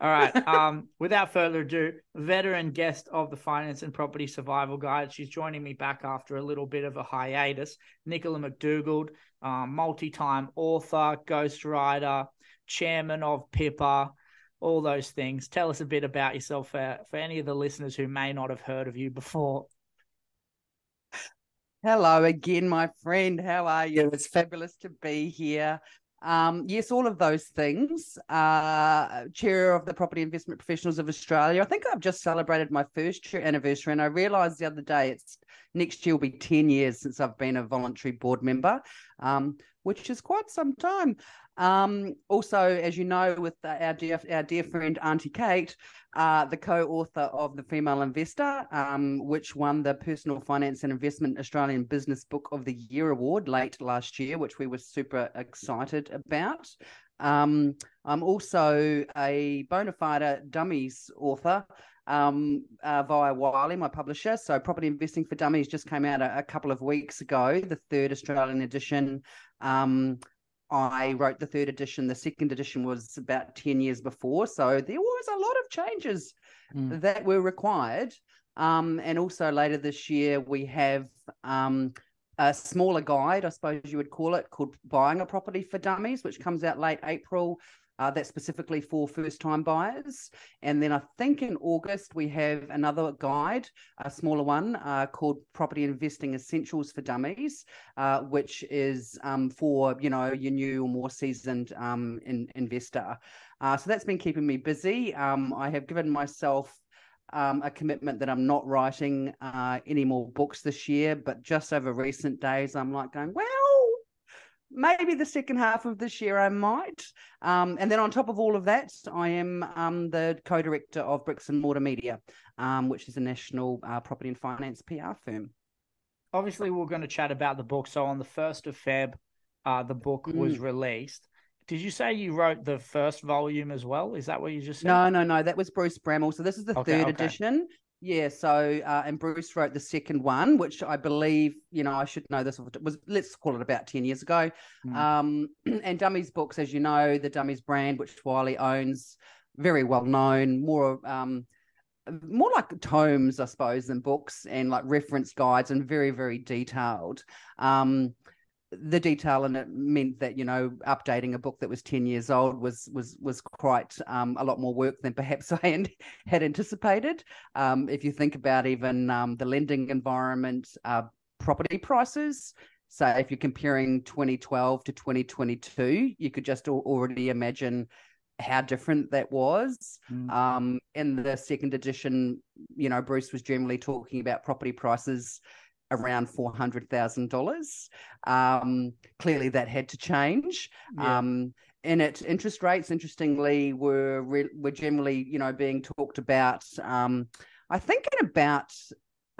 All right. Um, without further ado, veteran guest of the Finance and Property Survival Guide. She's joining me back after a little bit of a hiatus. Nicola McDougall, um, multi-time author, ghostwriter, chairman of PIPA, all those things. Tell us a bit about yourself for, for any of the listeners who may not have heard of you before. Hello again, my friend. How are you? It's fabulous to be here. Um, yes, all of those things. Uh, chair of the Property Investment Professionals of Australia. I think I've just celebrated my first year anniversary, and I realised the other day it's next year will be 10 years since I've been a voluntary board member, um, which is quite some time. Um, also, as you know, with our dear, our dear friend Auntie Kate, uh, the co-author of The Female Investor, um, which won the Personal Finance and Investment Australian Business Book of the Year award late last year, which we were super excited about. Um, I'm also a bona fide dummies author um, uh, via Wiley, my publisher. So, Property Investing for Dummies just came out a, a couple of weeks ago, the third Australian edition. Um, I wrote the third edition. The second edition was about 10 years before. So there was a lot of changes mm. that were required. Um, and also later this year, we have um, a smaller guide, I suppose you would call it, called Buying a Property for Dummies, which comes out late April uh, that's specifically for first time buyers. And then I think in August we have another guide, a smaller one uh, called Property Investing Essentials for Dummies, uh, which is um, for you know your new or more seasoned um, in, investor. Uh, so that's been keeping me busy. Um, I have given myself um, a commitment that I'm not writing uh, any more books this year, but just over recent days, I'm like going, well, maybe the second half of this year I might. Um, and then on top of all of that, I am um, the co-director of Bricks and Mortar Media, um, which is a national uh, property and finance PR firm. Obviously, we're going to chat about the book. So on the first of Feb, uh, the book mm. was released. Did you say you wrote the first volume as well? Is that what you just said? No, no, no. That was Bruce Brammall. So this is the okay, third okay. edition. Yeah, so uh, and Bruce wrote the second one, which I believe, you know, I should know this was let's call it about ten years ago. Mm. Um, and Dummies Books, as you know, the Dummies brand, which Wiley owns, very well known, more um, more like tomes, I suppose, than books, and like reference guides, and very very detailed. Um, the detail and it meant that you know updating a book that was 10 years old was was was quite um, a lot more work than perhaps i had anticipated um, if you think about even um, the lending environment uh, property prices so if you're comparing 2012 to 2022 you could just already imagine how different that was. Mm. Um, in the second edition, you know, Bruce was generally talking about property prices around four hundred thousand um, dollars. Clearly, that had to change. Yeah. Um, in it, interest rates, interestingly, were re- were generally, you know, being talked about. Um, I think in about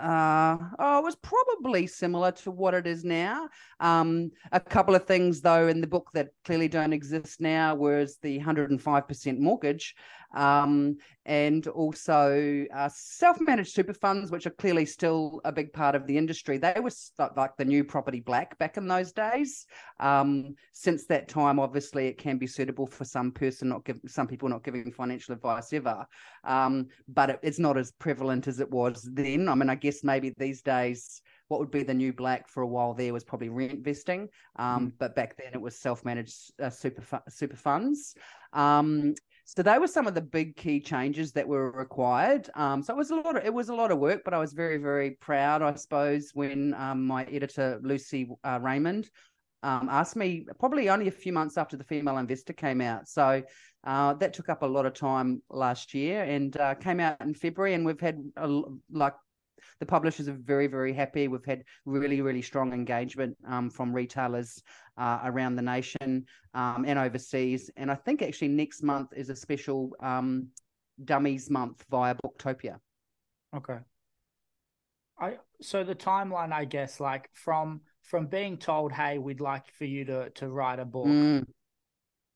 uh, oh, it was probably similar to what it is now. Um, a couple of things, though, in the book that clearly don't exist now was the 105% mortgage um, and also uh, self-managed super funds, which are clearly still a big part of the industry. They were like the new property black back in those days. Um, since that time, obviously, it can be suitable for some person not give some people not giving financial advice ever, um, but it, it's not as prevalent as it was then. I mean, I guess maybe these days what would be the new black for a while there was probably rent vesting, um, mm. but back then it was self-managed uh, super fu- super funds. Um, so they were some of the big key changes that were required. Um, so it was a lot of it was a lot of work, but I was very very proud, I suppose, when um, my editor Lucy uh, Raymond um, asked me probably only a few months after the Female Investor came out. So uh, that took up a lot of time last year and uh, came out in February, and we've had a, like the publishers are very, very happy. We've had really, really strong engagement um, from retailers uh, around the nation um, and overseas. And I think actually next month is a special um, Dummies Month via Booktopia. Okay. I so the timeline, I guess, like from from being told, "Hey, we'd like for you to to write a book." Mm.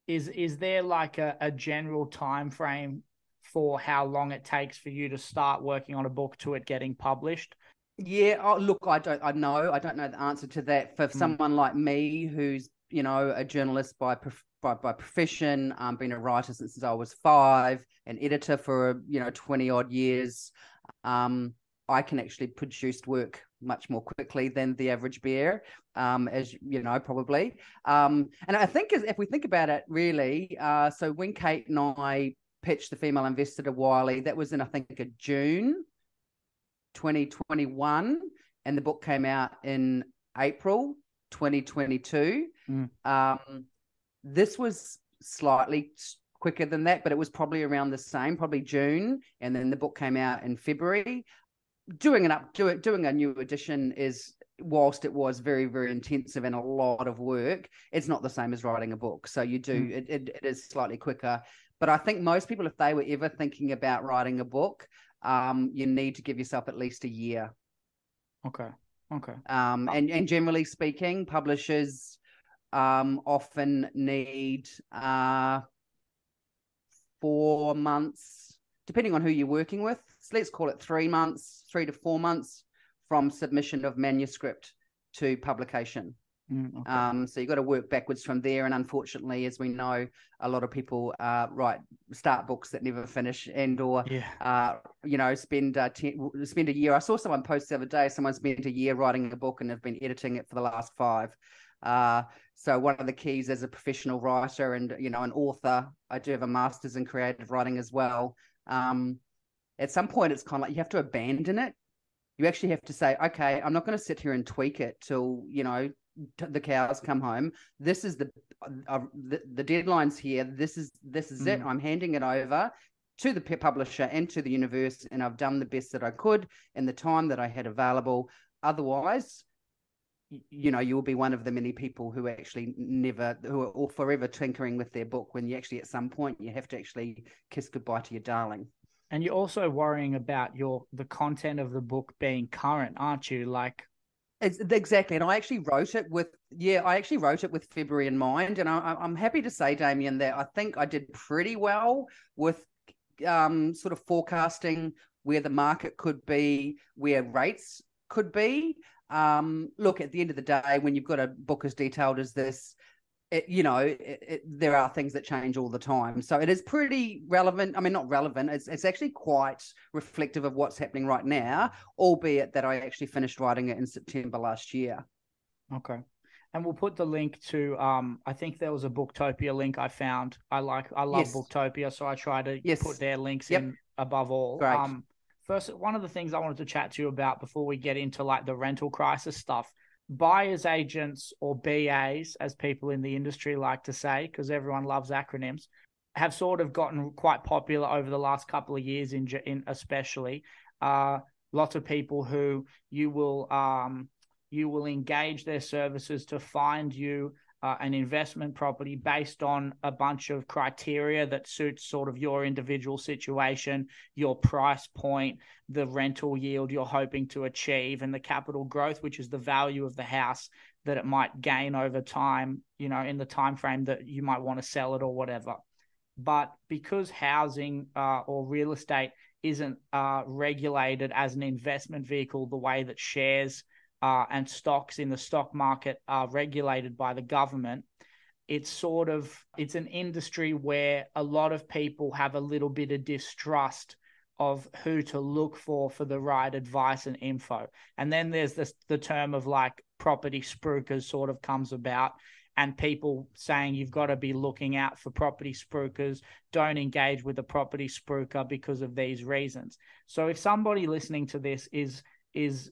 Is is there like a, a general time frame for how long it takes for you to start working on a book to it getting published? Yeah, oh, look, I don't, I know, I don't know the answer to that. For mm. someone like me, who's you know a journalist by by, by profession. Um, been a writer since I was five, an editor for you know twenty odd years. Um, I can actually produce work much more quickly than the average bear, um, as you know, probably. Um, and I think if we think about it, really, uh, so when Kate and I pitched the female investor to Wiley, that was in I think a June 2021, and the book came out in April 2022. Mm. Um, this was slightly quicker than that, but it was probably around the same, probably June, and then the book came out in February. Doing an up, do, doing a new edition is, whilst it was very, very intensive and a lot of work, it's not the same as writing a book. So you do, mm. it, it, it is slightly quicker. But I think most people, if they were ever thinking about writing a book, um, you need to give yourself at least a year. Okay. Okay. Um, and and generally speaking, publishers um often need uh four months, depending on who you're working with. So let's call it three months, three to four months from submission of manuscript to publication. Mm, okay. um, so you've got to work backwards from there. And unfortunately, as we know, a lot of people uh, write start books that never finish, and or yeah. uh, you know spend uh, ten, spend a year. I saw someone post the other day. Someone spent a year writing a book and have been editing it for the last five. Uh, so one of the keys as a professional writer and you know an author, I do have a master's in creative writing as well. Um, at some point, it's kind of like you have to abandon it. You actually have to say, okay, I'm not going to sit here and tweak it till you know the cows come home. This is the uh, the, the deadlines here. This is this is mm. it. I'm handing it over to the publisher and to the universe, and I've done the best that I could in the time that I had available. Otherwise, you know, you will be one of the many people who actually never, who are all forever tinkering with their book. When you actually, at some point, you have to actually kiss goodbye to your darling. And you're also worrying about your the content of the book being current, aren't you? Like exactly, and I actually wrote it with yeah, I actually wrote it with February in mind, and I, am happy to say, Damien, that I think I did pretty well with um, sort of forecasting where the market could be, where rates could be. Um, look, at the end of the day, when you've got a book as detailed as this, it, you know, it, it, there are things that change all the time. So it is pretty relevant. I mean, not relevant. It's it's actually quite reflective of what's happening right now, albeit that I actually finished writing it in September last year. Okay. And we'll put the link to um I think there was a Booktopia link I found. I like I love yes. Booktopia, so I try to yes. put their links yep. in above all. Great. Um first one of the things I wanted to chat to you about before we get into like the rental crisis stuff buyers agents or BAs, as people in the industry like to say, because everyone loves acronyms, have sort of gotten quite popular over the last couple of years, in, in especially. Uh, lots of people who you will um, you will engage their services to find you uh, an investment property based on a bunch of criteria that suits sort of your individual situation, your price point, the rental yield you're hoping to achieve, and the capital growth, which is the value of the house that it might gain over time, you know, in the time frame that you might want to sell it or whatever. But because housing uh, or real estate isn't uh, regulated as an investment vehicle the way that shares uh, and stocks in the stock market are regulated by the government it's sort of it's an industry where a lot of people have a little bit of distrust of who to look for for the right advice and info. And then there's this the term of like property spruikers sort of comes about and people saying you've got to be looking out for property spruikers don't engage with a property spruiker because of these reasons. So if somebody listening to this is is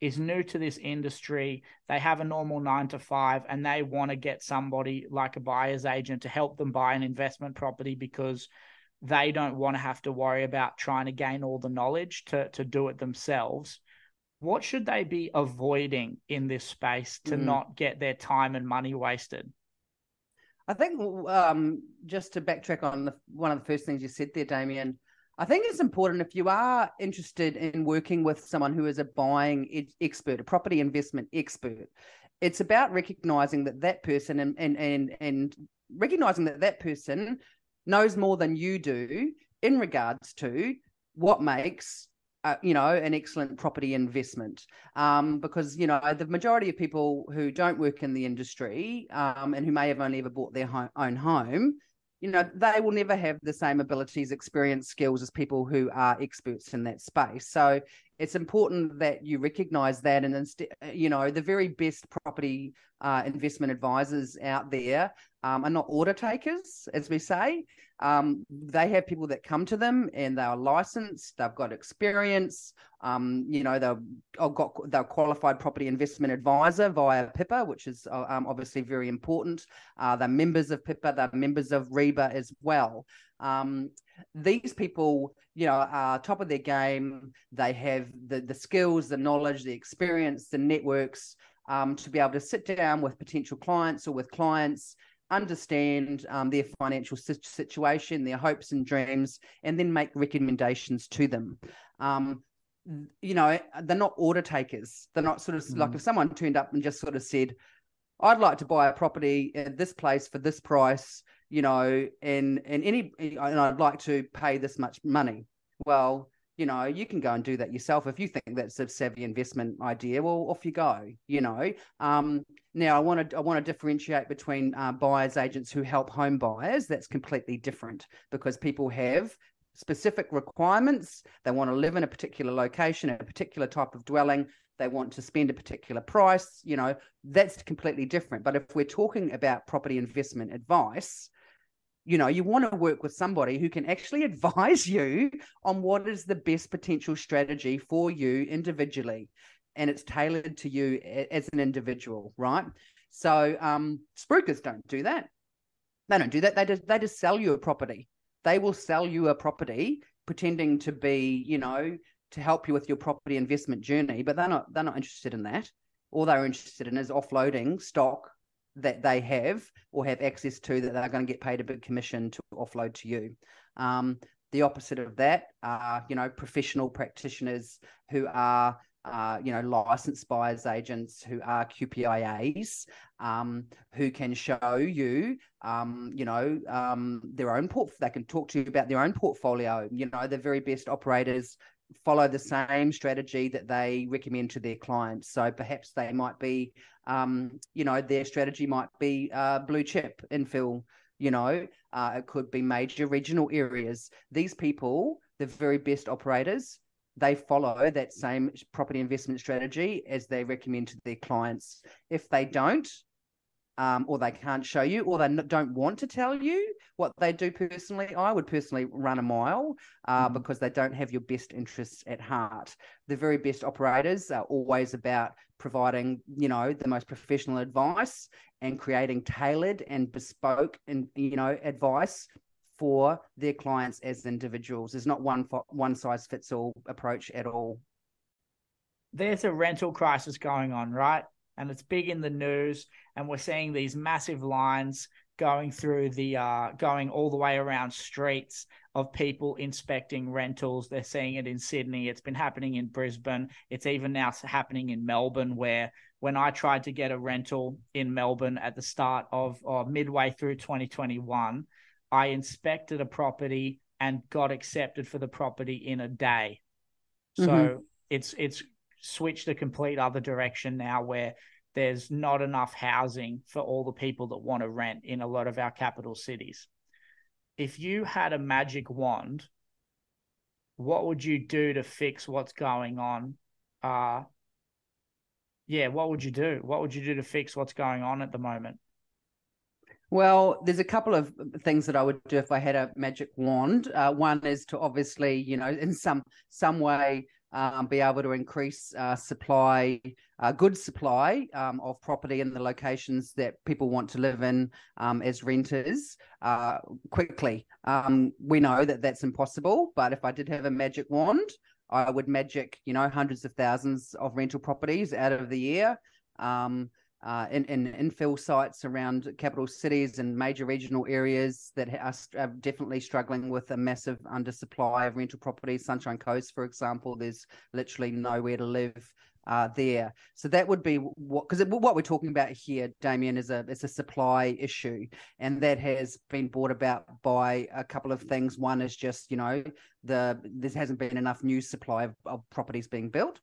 is new to this industry. They have a normal nine to five and they want to get somebody like a buyer's agent to help them buy an investment property because they don't want to have to worry about trying to gain all the knowledge to, to do it themselves. What should they be avoiding in this space to mm. not get their time and money wasted? I think um, just to backtrack on the, one of the first things you said there, Damien, I think it's important if you are interested in working with someone who is a buying expert, a property investment expert. It's about recognizing that that person and and and, and recognizing that that person knows more than you do in regards to what makes uh, you know, an excellent property investment um, because, you know, the majority of people who don't work in the industry um, and who may have only ever bought their home, own home, you know, they will never have the same abilities, experience, skills as people who are experts in that space. So it's important that you recognize that and instead, you know, the very best property uh, investment advisors out there um, are not order takers, as we say. Um, they have people that come to them and they're licensed, they've got experience, um, you know, they've got they're qualified property investment advisor via PIPA, which is uh, um, obviously very important. Uh, they're members of PIPA, they're members of REBA as well. Um, these people, you know, are top of their game. They have the the skills, the knowledge, the experience, the networks um, to be able to sit down with potential clients or with clients understand um, their financial situation, their hopes and dreams, and then make recommendations to them. Um, you know, they're not order takers. They're not sort of mm. like if someone turned up and just sort of said, I'd like to buy a property at this place for this price, you know, and and any and I'd like to pay this much money. Well, you know, you can go and do that yourself if you think that's a savvy investment idea. Well, off you go. You know, um, now I want to I want to differentiate between uh, buyers agents who help home buyers. That's completely different because people have specific requirements. They want to live in a particular location, a particular type of dwelling. They want to spend a particular price. You know, that's completely different. But if we're talking about property investment advice, you know you want to work with somebody who can actually advise you on what is the best potential strategy for you individually and it's tailored to you as an individual right? So um spruikers don't do that. They don't do that. They just they just sell you a property. They will sell you a property pretending to be you know to help you with your property investment journey but they're not they're not interested in that. All they're interested in is offloading stock that they have or have access to that they're going to get paid a big commission to offload to you. Um, the opposite of that are, you know, professional practitioners who are, uh, you know, licensed buyers agents who are QPIAs, um, who can show you, um, you know, um, their own port. They can talk to you about their own portfolio. You know, the very best operators follow the same strategy that they recommend to their clients. So perhaps they might be, um, you know, their strategy might be uh, blue chip infill. You know, uh, it could be major regional areas. These people, the very best operators, they follow that same property investment strategy as they recommend to their clients. If they don't, um, or they can't show you, or they don't want to tell you what they do personally, I would personally run a mile uh, mm-hmm. because they don't have your best interests at heart. The very best operators are always about providing, you know, the most professional advice and creating tailored and bespoke and you know advice for their clients as individuals. There's not one one size fits all approach at all. There's a rental crisis going on, right? And it's big in the news. And we're seeing these massive lines going through the uh, going all the way around streets of people inspecting rentals. They're seeing it in Sydney. It's been happening in Brisbane. It's even now happening in Melbourne, where when I tried to get a rental in Melbourne at the start of or midway through 2021, I inspected a property and got accepted for the property in a day. So mm-hmm. it's it's switched a complete other direction now where there's not enough housing for all the people that want to rent in a lot of our capital cities. If you had a magic wand, what would you do to fix what's going on? Uh yeah, what would you do? What would you do to fix what's going on at the moment? Well, there's a couple of things that I would do if I had a magic wand. Uh, one is to obviously, you know, in some some way um, be able to increase uh, supply, uh, good supply um, of property in the locations that people want to live in um, as renters uh, quickly. Um, we know that that's impossible, but if I did have a magic wand, I would magic, you know, hundreds of thousands of rental properties out of the year. Uh, in, in infill sites around capital cities and major regional areas that are, are, definitely struggling with a massive undersupply of rental properties. Sunshine Coast, for example, there's literally nowhere to live uh, there. So that would be what because what we're talking about here, Damien, is a it's a supply issue, and that has been brought about by a couple of things. One is just you know the there hasn't been enough new supply of, of properties being built.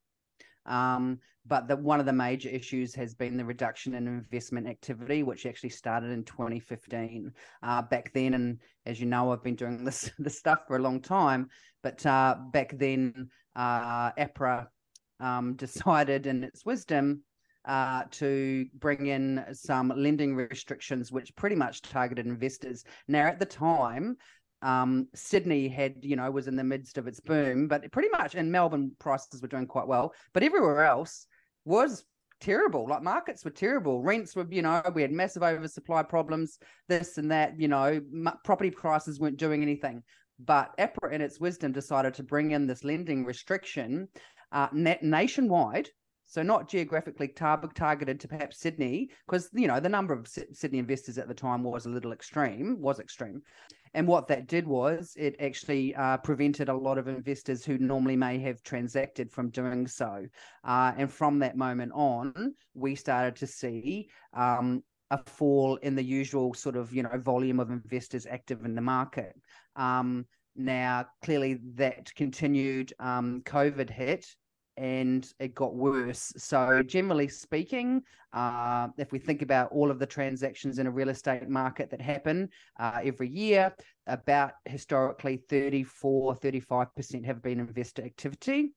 Um, but the, one of the major issues has been the reduction in investment activity, which actually started in 2015. Uh, back then, and as you know, I've been doing this this stuff for a long time. But uh, back then, uh, APRA um, decided, in its wisdom, uh, to bring in some lending restrictions, which pretty much targeted investors. Now, at the time, um, Sydney had, you know, was in the midst of its boom, but pretty much in Melbourne, prices were doing quite well. But everywhere else was terrible. Like markets were terrible. Rents were, you know, we had massive oversupply problems, this and that, you know, m- property prices weren't doing anything. But APRA, in its wisdom, decided to bring in this lending restriction uh, nationwide so not geographically tar- targeted to perhaps Sydney, because you know the number of S- Sydney investors at the time was a little extreme, was extreme, and what that did was it actually uh, prevented a lot of investors who normally may have transacted from doing so. Uh, and from that moment on, we started to see um, a fall in the usual sort of you know volume of investors active in the market. Um, now, clearly, that continued. Um, COVID hit, and it got worse. So, generally speaking, uh, if we think about all of the transactions in a real estate market that happen uh, every year, about historically 34, 35% have been investor activity.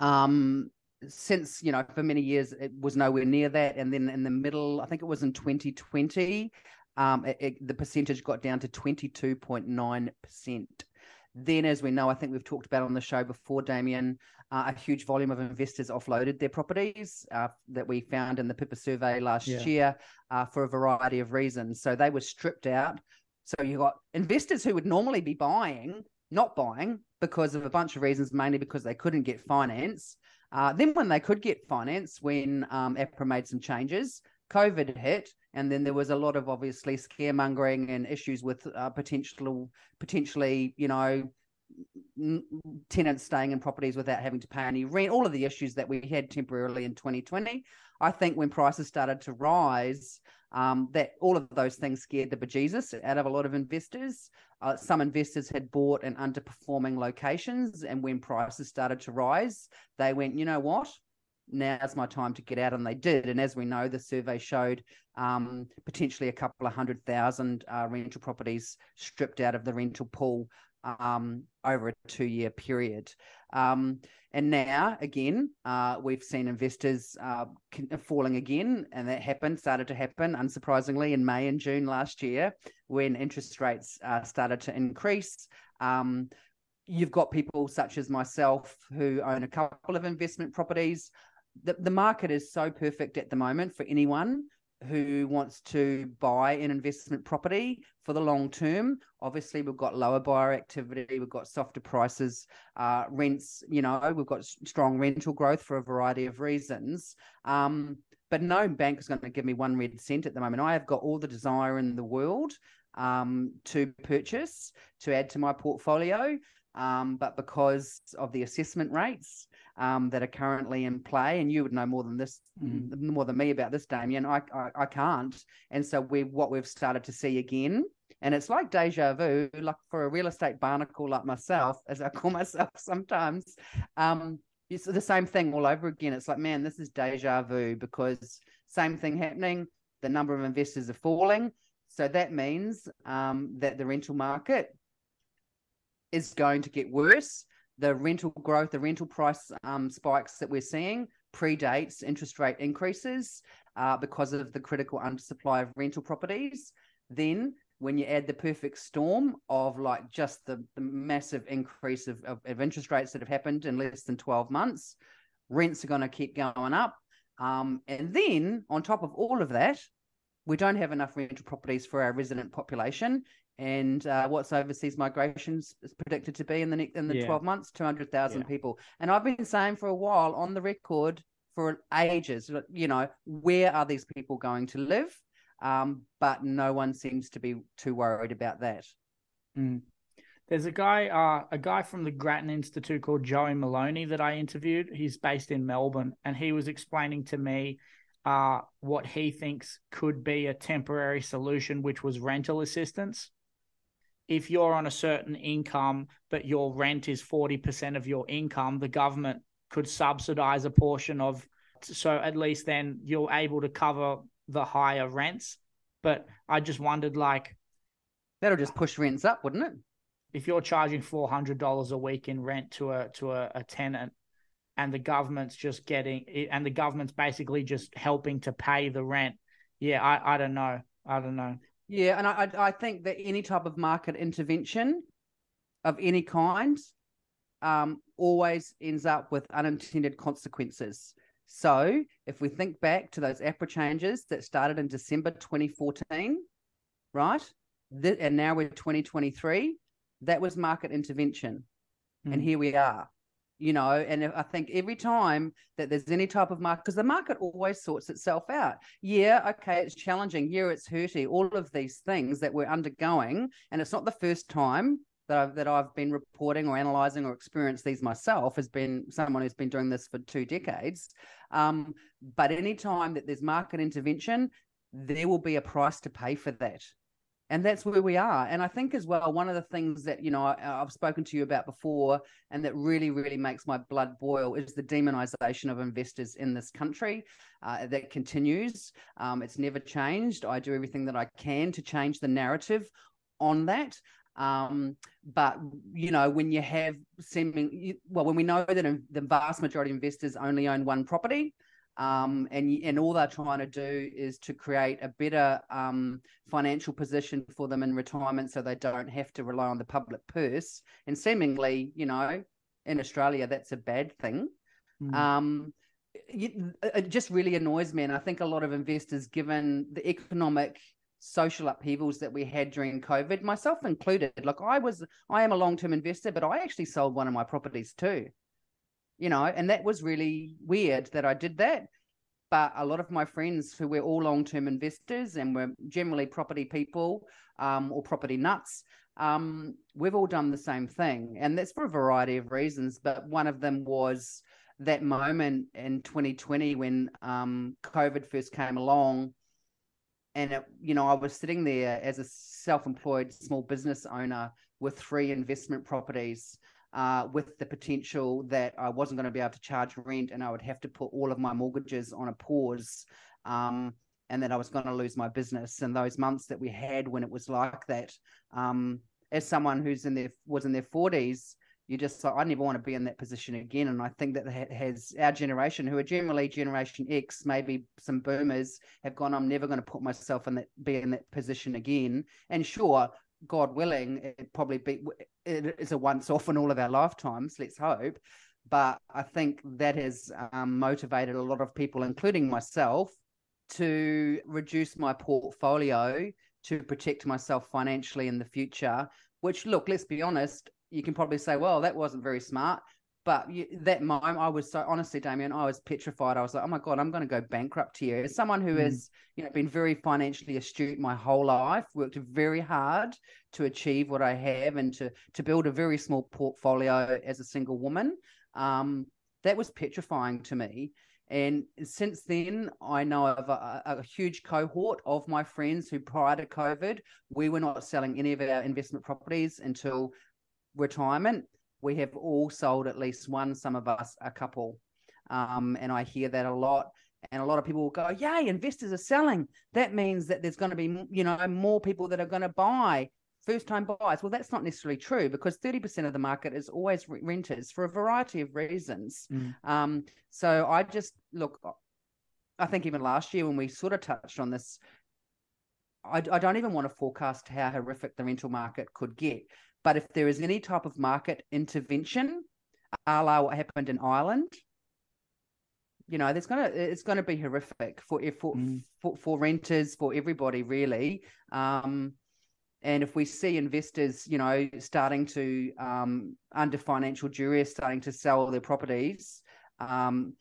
Um, since, you know, for many years, it was nowhere near that. And then in the middle, I think it was in 2020, um, it, it, the percentage got down to 22.9%. Then, as we know, I think we've talked about on the show before, Damien, uh, a huge volume of investors offloaded their properties uh, that we found in the PIPA survey last yeah. year uh, for a variety of reasons. So they were stripped out. So you got investors who would normally be buying, not buying because of a bunch of reasons, mainly because they couldn't get finance. Uh, then, when they could get finance, when um, APRA made some changes, COVID hit, and then there was a lot of obviously scaremongering and issues with uh, potential, potentially, you know, tenants staying in properties without having to pay any rent, all of the issues that we had temporarily in 2020. I think when prices started to rise, um, that all of those things scared the bejesus out of a lot of investors. Uh, some investors had bought in underperforming locations, and when prices started to rise, they went, you know what? Now's my time to get out, and they did. And as we know, the survey showed um, potentially a couple of hundred thousand uh, rental properties stripped out of the rental pool um, over a two year period. Um, and now, again, uh, we've seen investors uh, falling again, and that happened, started to happen, unsurprisingly, in May and June last year when interest rates uh, started to increase. Um, you've got people such as myself who own a couple of investment properties. The, the market is so perfect at the moment for anyone who wants to buy an investment property for the long term. Obviously, we've got lower buyer activity, we've got softer prices, uh, rents, you know, we've got strong rental growth for a variety of reasons. Um, but no bank is going to give me one red cent at the moment. I have got all the desire in the world um, to purchase, to add to my portfolio. Um, but because of the assessment rates, um, that are currently in play, and you would know more than this, mm. more than me about this, Damien. I, I, I can't, and so we what we've started to see again, and it's like deja vu, like for a real estate barnacle like myself, as I call myself sometimes. Um, it's the same thing all over again. It's like, man, this is deja vu because same thing happening. The number of investors are falling, so that means um, that the rental market is going to get worse the rental growth, the rental price um, spikes that we're seeing predates interest rate increases uh, because of the critical undersupply of rental properties. Then, when you add the perfect storm of like just the, the massive increase of, of, of, interest rates that have happened in less than 12 months, rents are going to keep going up. Um, and then, on top of all of that, we don't have enough rental properties for our resident population and uh, what's overseas migrations is predicted to be in the next in the yeah. 12 months 200,000 yeah. people and I've been saying for a while on the record for ages. You know, where are these people going to live? Um, but no one seems to be too worried about that. Mm. There's a guy, uh, a guy from the Grattan Institute called Joey Moloney that I interviewed. He's based in Melbourne, and he was explaining to me uh, what he thinks could be a temporary solution, which was rental assistance. If you're on a certain income, but your rent is 40% of your income, the government could subsidize a portion of, so at least then you're able to cover the higher rents. But I just wondered, like, that'll just push rents up, wouldn't it? if you're charging four hundred dollars a week in rent to a to a, a tenant, and the government's just getting and the government's basically just helping to pay the rent, yeah, I I don't know, I don't know. Yeah, and I I think that any type of market intervention of any kind um, always ends up with unintended consequences. So if we think back to those APRA changes that started in December 2014, right? and now we're 2023 that was market intervention. Mm. And hmm. here we are, you know. And I think every time that there's any type of market, because the market always sorts itself out. Yeah, okay, it's challenging. Yeah, it's hurty. All of these things that we're undergoing. And it's not the first time that I've, that I've been reporting or analyzing or experienced these myself has been someone who's been doing this for two decades. Um, but anytime that there's market intervention, there will be a price to pay for that and that's where we are. And i think as well one of the things that you know I, have spoken to you about before and that really really makes my blood boil is the demonization of investors in this country uh, that continues. Um, it's never changed. I do everything that i can to change the narrative on that. Um, but you know when you have seeming well when we know that the vast majority of investors only own one property um, and and all they're trying to do is to create a better um, financial position for them in retirement, so they don't have to rely on the public purse. And seemingly, you know, in Australia, that's a bad thing. Mm. Um, it just really annoys me, and I think a lot of investors, given the economic social upheavals that we had during COVID, myself included. Like I was, I am a long term investor, but I actually sold one of my properties too you know, and that was really weird that I did that. But a lot of my friends who were all long term investors and were generally property people um, or property nuts, um, we've all done the same thing. And that's for a variety of reasons. But one of them was that moment in 2020 when um, COVID first came along. And, it, you know, I was sitting there as a self employed small business owner with three investment properties uh, with the potential that I wasn't going to be able to charge rent and I would have to put all of my mortgages on a pause. Um, and that I was going to lose my business. And those months that we had when it was like that, um, as someone who's in their was in their forties, you just thought I never want to be in that position again. And I think that has our generation, who are generally Generation X, maybe some Boomers, have gone. I'm never going to put myself in that be in that position again. And sure, God willing, it probably be it is a once off in all of our lifetimes. Let's hope. But I think that has um, motivated a lot of people, including myself, to reduce my portfolio to protect myself financially in the future. Which, look, let's be honest, you can probably say, well, that wasn't very smart. But you, that moment, I was so honestly, Damien, I was petrified. I was like, "Oh my god, I'm going to go bankrupt here." As someone who mm. has, you know, been very financially astute my whole life, worked very hard to achieve what I have, and to to build a very small portfolio as a single woman, um, that was petrifying to me. And since then, I know of a, a, huge cohort of my friends who, prior to COVID, we were not selling any of our investment properties until retirement we have all sold at least one, some of us a couple. Um, and I hear that a lot. And a lot of people will go, Yay, investors are selling. That means that there's going to be, you know, more people that are going to buy first time buyers. Well, that's not necessarily true because 30% of the market is always renters for a variety of reasons. Mm. Um, so I just look, I think even last year when we sort of touched on this, I, I don't even want to forecast how horrific the rental market could get but if there is any type of market intervention, a la what happened in Ireland, you know, there's gonna it's gonna be horrific for for mm. for, for renters, for everybody really. Um, and if we see investors, you know, starting to um, under financial duress, starting to sell their properties, um,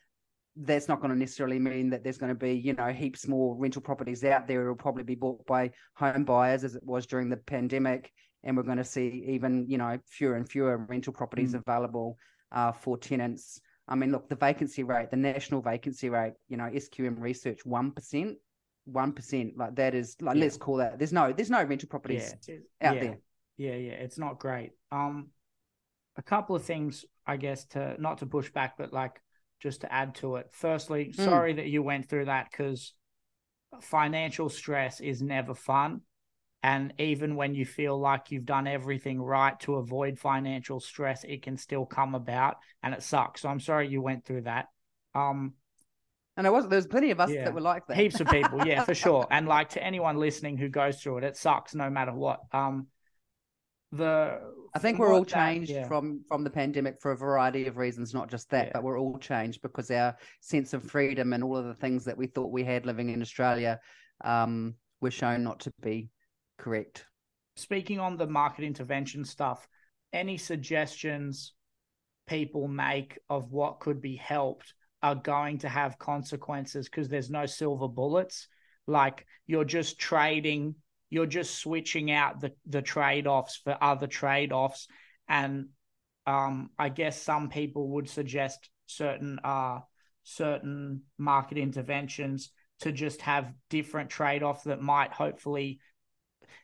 that's not going to necessarily mean that there's going to be, you know, heaps more rental properties out there. It'll probably be bought by home buyers as it was during the pandemic. And we're going to see even, you know, fewer and fewer rental properties mm. available uh, for tenants. I mean, look, the vacancy rate, the national vacancy rate, you know, SQM research, 1%, 1%, like that is like, yeah. let's call that. There's no, there's no rental properties yeah. out yeah. there. Yeah. Yeah. It's not great. Um, a couple of things, I guess, to not to push back, but like just to add to it. Firstly, mm. sorry that you went through that because financial stress is never fun. And even when you feel like you've done everything right to avoid financial stress, it can still come about and it sucks. So I'm sorry you went through that. Um, and I was there's plenty of us yeah, that were like that. Heaps of people, yeah, for sure. And like to anyone listening who goes through it, it sucks no matter what. Um, the I think we're all changed that, yeah. from from the pandemic for a variety of reasons, not just that, yeah. but we're all changed because our sense of freedom and all of the things that we thought we had living in Australia um, were shown not to be correct. Speaking on the market intervention stuff, any suggestions people make of what could be helped are going to have consequences because there's no silver bullets. Like you're just trading you're just switching out the the trade-offs for other trade-offs and um, I guess some people would suggest certain uh certain market interventions to just have different trade-offs that might hopefully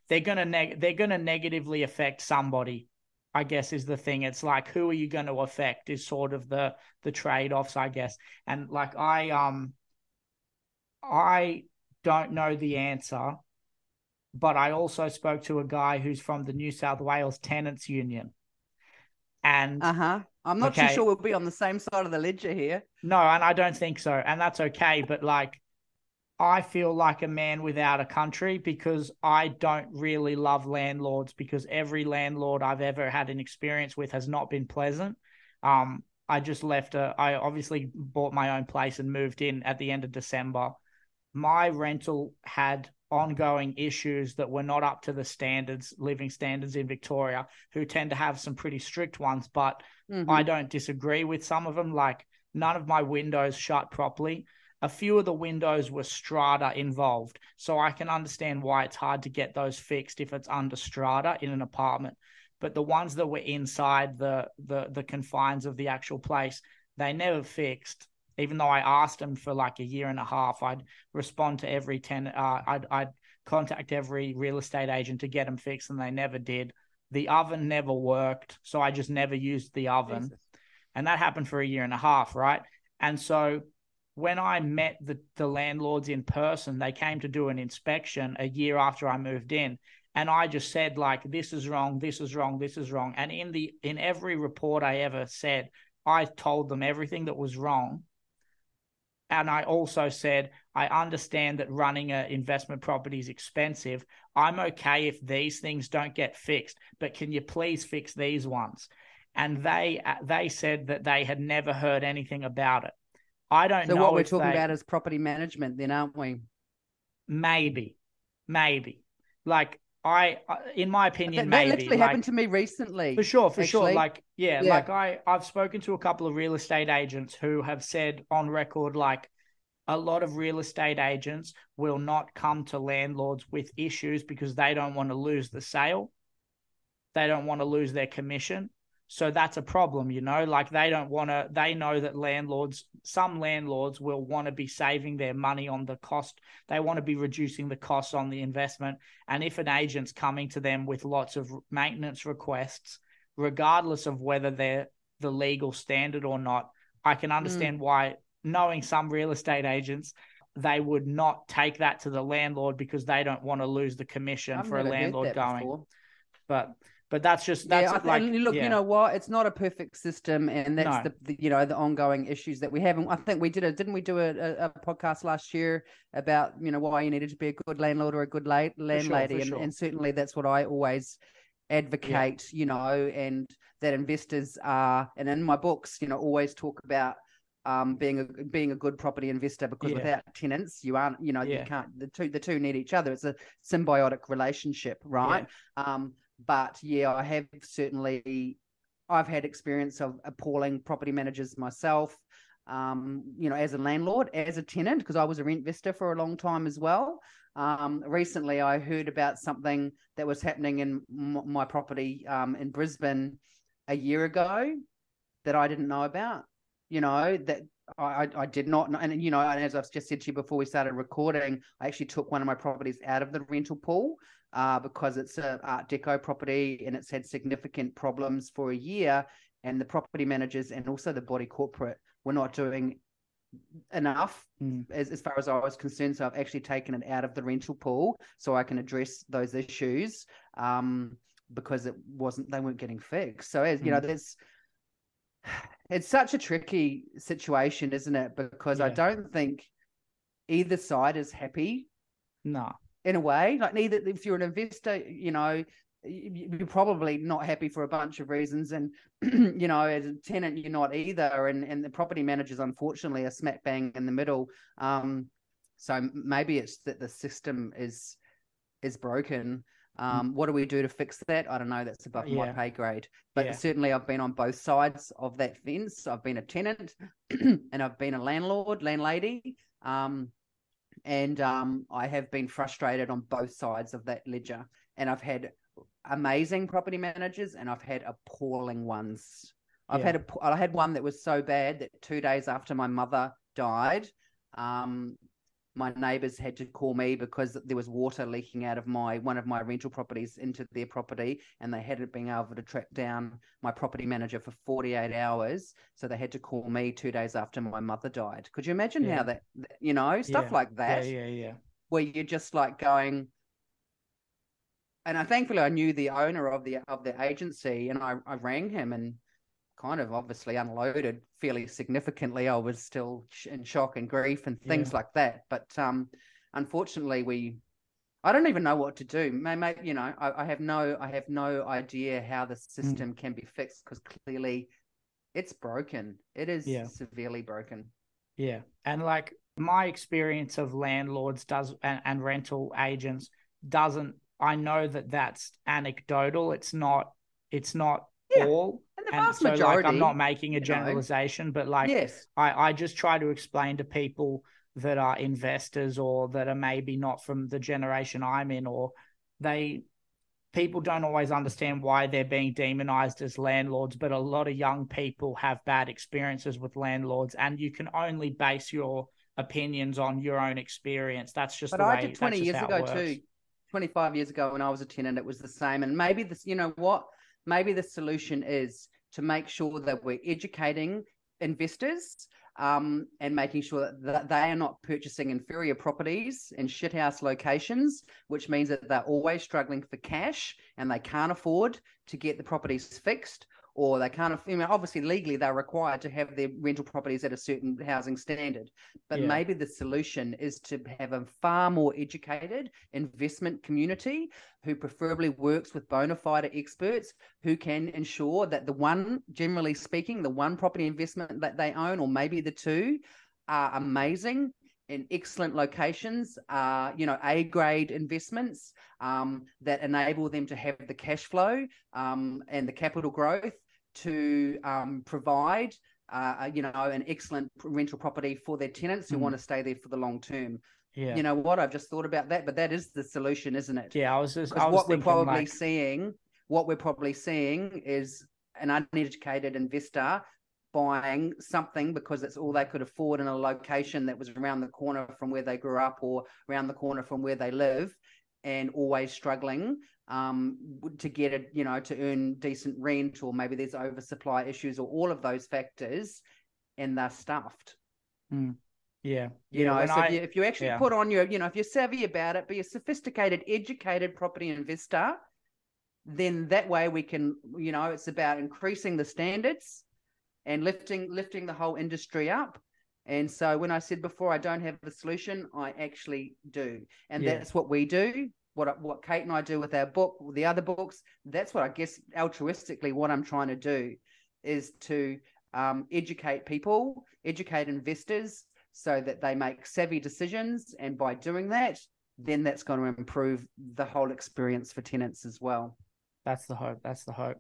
they're gonna neg- they're gonna negatively affect somebody I guess is the thing. It's like who are you going to affect is sort of the the trade offs, I guess. And like I um I don't know the answer but I also spoke to a guy who's from the New South Wales Tenants Union. And uh huh. I'm not okay, too sure we'll be on the same side of the ledger here. No, and I don't think so. And that's okay. But like, I feel like a man without a country because I don't really love landlords because every landlord I've ever had an experience with has not been pleasant. Um, I just left a, I obviously bought my own place and moved in at the end of December. My rental had ongoing issues that were not up to the standards, living standards in Victoria, who tend to have some pretty strict ones. But mm-hmm. I don't disagree with some of them. Like none of my windows shut properly. A few of the windows were strata involved. So I can understand why it's hard to get those fixed if it's under strata in an apartment. But the ones that were inside the the the confines of the actual place, they never fixed even though I asked them for like a year and a half, I'd respond to every 10, uh, I'd, I'd contact every real estate agent to get them fixed, and they never did. The oven never worked. So I just never used the oven. Jesus. And that happened for a year and a half, right? And so when I met the, the landlords in person, they came to do an inspection a year after I moved in. And I just said, like, this is wrong, this is wrong, this is wrong. And in the in every report I ever said, I told them everything that was wrong and I also said, I understand that running an investment property is expensive. I'm okay if these things don't get fixed, but can you please fix these ones? And they uh, they said that they had never heard anything about it. I don't so know. So what we're talking they, about is property management, then, aren't we? Maybe, maybe. Like I, in my opinion, that, maybe that literally like, happened to me recently. For sure, for actually. sure. Like, yeah, yeah, like I, I've spoken to a couple of real estate agents who have said on record, like, a lot of real estate agents will not come to landlords with issues because they don't want to lose the sale. They don't want to lose their commission. So that's a problem, you know, like they don't want to, they know that landlords, some landlords will want to be saving their money on the cost. They want to be reducing the costs on the investment. And if an agent's coming to them with lots of maintenance requests, regardless of whether they're the legal standard or not, I can mm. understand mm. why, knowing some real estate agents, they would not take that to the landlord because they don't want to lose the commission I've for a landlord going. Before. But but that's just that's yeah, like look, yeah. you know what? It's not a perfect system, and that's no. the, the, you know the ongoing issues that we have. And I think we did a didn't we do a, a, a podcast last year about you know why you needed to be a good landlord or a good la- landlady, sure, sure. And, and certainly that's what I always advocate. Yeah. You know, and that investors are, and in my books, you know, always talk about um, being a being a good property investor because yeah. without tenants you aren't you know yeah. you can't the two the two need each other it's a symbiotic relationship right yeah. um but yeah, I have certainly I've had experience of appalling property managers myself. um, you know, as a landlord, as a tenant, because I was a rentvestor for a long time as well. Um, recently, I heard about something that was happening in m- my property um, in Brisbane a year ago that I didn't know about. You know that I, I did not know, and you know, as I've just said to you before we started recording, I actually took one of my properties out of the rental pool uh, because it's a Art Deco property and it's had significant problems for a year, and the property managers and also the body corporate were not doing enough mm. as, as far as I was concerned. So I've actually taken it out of the rental pool so I can address those issues um, because it wasn't they weren't getting fixed. So as you know, hmm. there's it's such a tricky situation, isn't it? Because yeah. I don't think either side is happy. No. In a way, like neither if you're an investor, you know, you're probably not happy for a bunch of reasons and you know as a tenant you're not either and and the property managers unfortunately are smack bang in the middle. Um so maybe it's that the system is is broken. Mm. um what do we do to fix that? I don't know. That's above yeah. my pay grade. But yeah. certainly i've been on both sides of that fence. I've been a tenant and i've been a landlord landlady. Um and um i have been frustrated on both sides of that ledger and i've had amazing property managers and I've had appalling ones. I've yeah. had a I had one that was so bad that two days after my mother died, um, my neighbors had to call me because there was water leaking out of my one of my rental properties into their property and they hadn't been able to track down my property manager for 48 hours so they had to call me two days after my mother died could you imagine yeah. how that you know stuff yeah. like that yeah yeah yeah where you're just like going and I thankfully I knew the owner of the of the agency, and I, I rang him and kind of obviously unloaded fairly significantly. I was still in shock and grief and things yeah. like that. But um, unfortunately, we I don't even know what to do. Maybe you know I, I have no I have no idea how the mm. system mm. can be fixed because clearly it's broken. It is yeah. severely broken. Yeah, and like my experience of landlords does and, and rental agents doesn't I know that that's anecdotal. It's not. It's not yeah. all. And the vast and so, majority. Like, I'm not making a generalization, know. but like, yes, I I just try to explain to people that are investors or that are maybe not from the generation I'm in, or they people don't always understand why they're being demonized as landlords, but a lot of young people have bad experiences with landlords, and you can only base your opinions on your own experience. That's just. But I way, did twenty years ago too. 25 years ago when I was a tenant, it was the same. And maybe this, you know what? Maybe the solution is to make sure that we're educating investors um, and making sure that they are not purchasing inferior properties in shithouse locations, which means that they're always struggling for cash and they can't afford to get the properties fixed or they can't, you know, obviously legally they're required to have their rental properties at a certain housing standard. But yeah. maybe the solution is to have a far more educated investment community who preferably works with bona fide experts who can ensure that the one, generally speaking, the one property investment that they own, or maybe the two, are amazing in excellent locations, uh, you know, A grade investments um, that enable them to have the cash flow um, and the capital growth to um, provide, uh, you know, an excellent rental property for their tenants who mm. want to stay there for the long term. Yeah. You know what? I've just thought about that, but that is the solution, isn't it? Yeah, I was just. I was what we're probably like... seeing, what we're probably seeing is an uneducated investor buying something because it's all they could afford in a location that was around the corner from where they grew up or around the corner from where they live and always struggling um, to get it, you know, to earn decent rent, or maybe there's oversupply issues, or all of those factors, and they're stuffed. Mm. Yeah, you yeah, know, so I, if, you, if you actually yeah. put on your, you know, if you're savvy about it, be a sophisticated, educated property investor, then that way we can, you know, it's about increasing the standards and lifting lifting the whole industry up. And so when I said before I don't have a solution, I actually do. And yeah. that's what we do. What what Kate and I do with our book, the other books, that's what I guess altruistically what I'm trying to do is to um, educate people, educate investors so that they make savvy decisions. And by doing that, then that's going to improve the whole experience for tenants as well. That's the hope. That's the hope.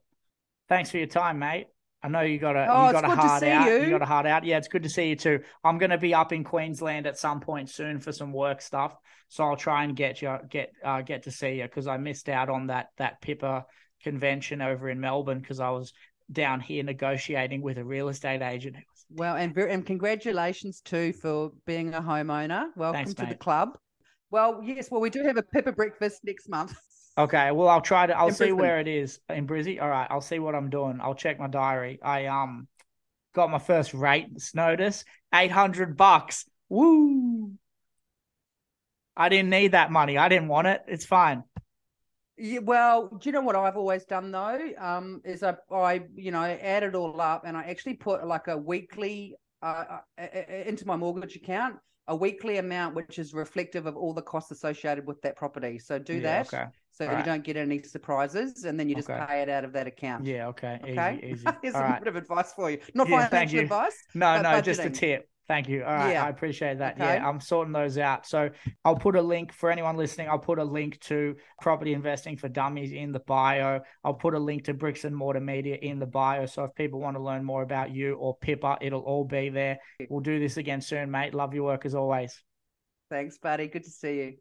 Thanks for your time, mate. I know you got a oh, you got a heart out. You. you. got a heart out. Yeah, it's good to see you too. I'm gonna be up in Queensland at some point soon for some work stuff, so I'll try and get you get uh, get to see you because I missed out on that that PIPA convention over in Melbourne because I was down here negotiating with a real estate agent. Well, and and congratulations too for being a homeowner. Welcome Thanks, to mate. the club. Well, yes, well we do have a PIPA breakfast next month. Okay, well I'll try to. I'll in see Brisbane. where it is in Brizzy. All right, I'll see what I'm doing. I'll check my diary. I um got my first rates notice, eight hundred bucks. Woo! I didn't need that money. I didn't want it. It's fine. Yeah, well, do you know what I've always done though? Um, is I, I, you know, add it all up and I actually put like a weekly uh, uh into my mortgage account, a weekly amount which is reflective of all the costs associated with that property. So do yeah, that. Okay so you don't get any surprises, and then you just okay. pay it out of that account. Yeah, okay, okay. Easy, easy. Here's All a right. bit of advice for you. Not yeah, financial advice. No, no, budgeting. just a tip. Thank you. All right, yeah. I appreciate that. Okay. Yeah, I'm sorting those out. So I'll put a link for anyone listening. I'll put a link to Property Investing for Dummies in the bio. I'll put a link to Bricks and Mortar Media in the bio. So if people want to learn more about you or PIPA, it'll all be there. We'll do this again soon, mate. Love your work as always. Thanks, buddy. Good to see you.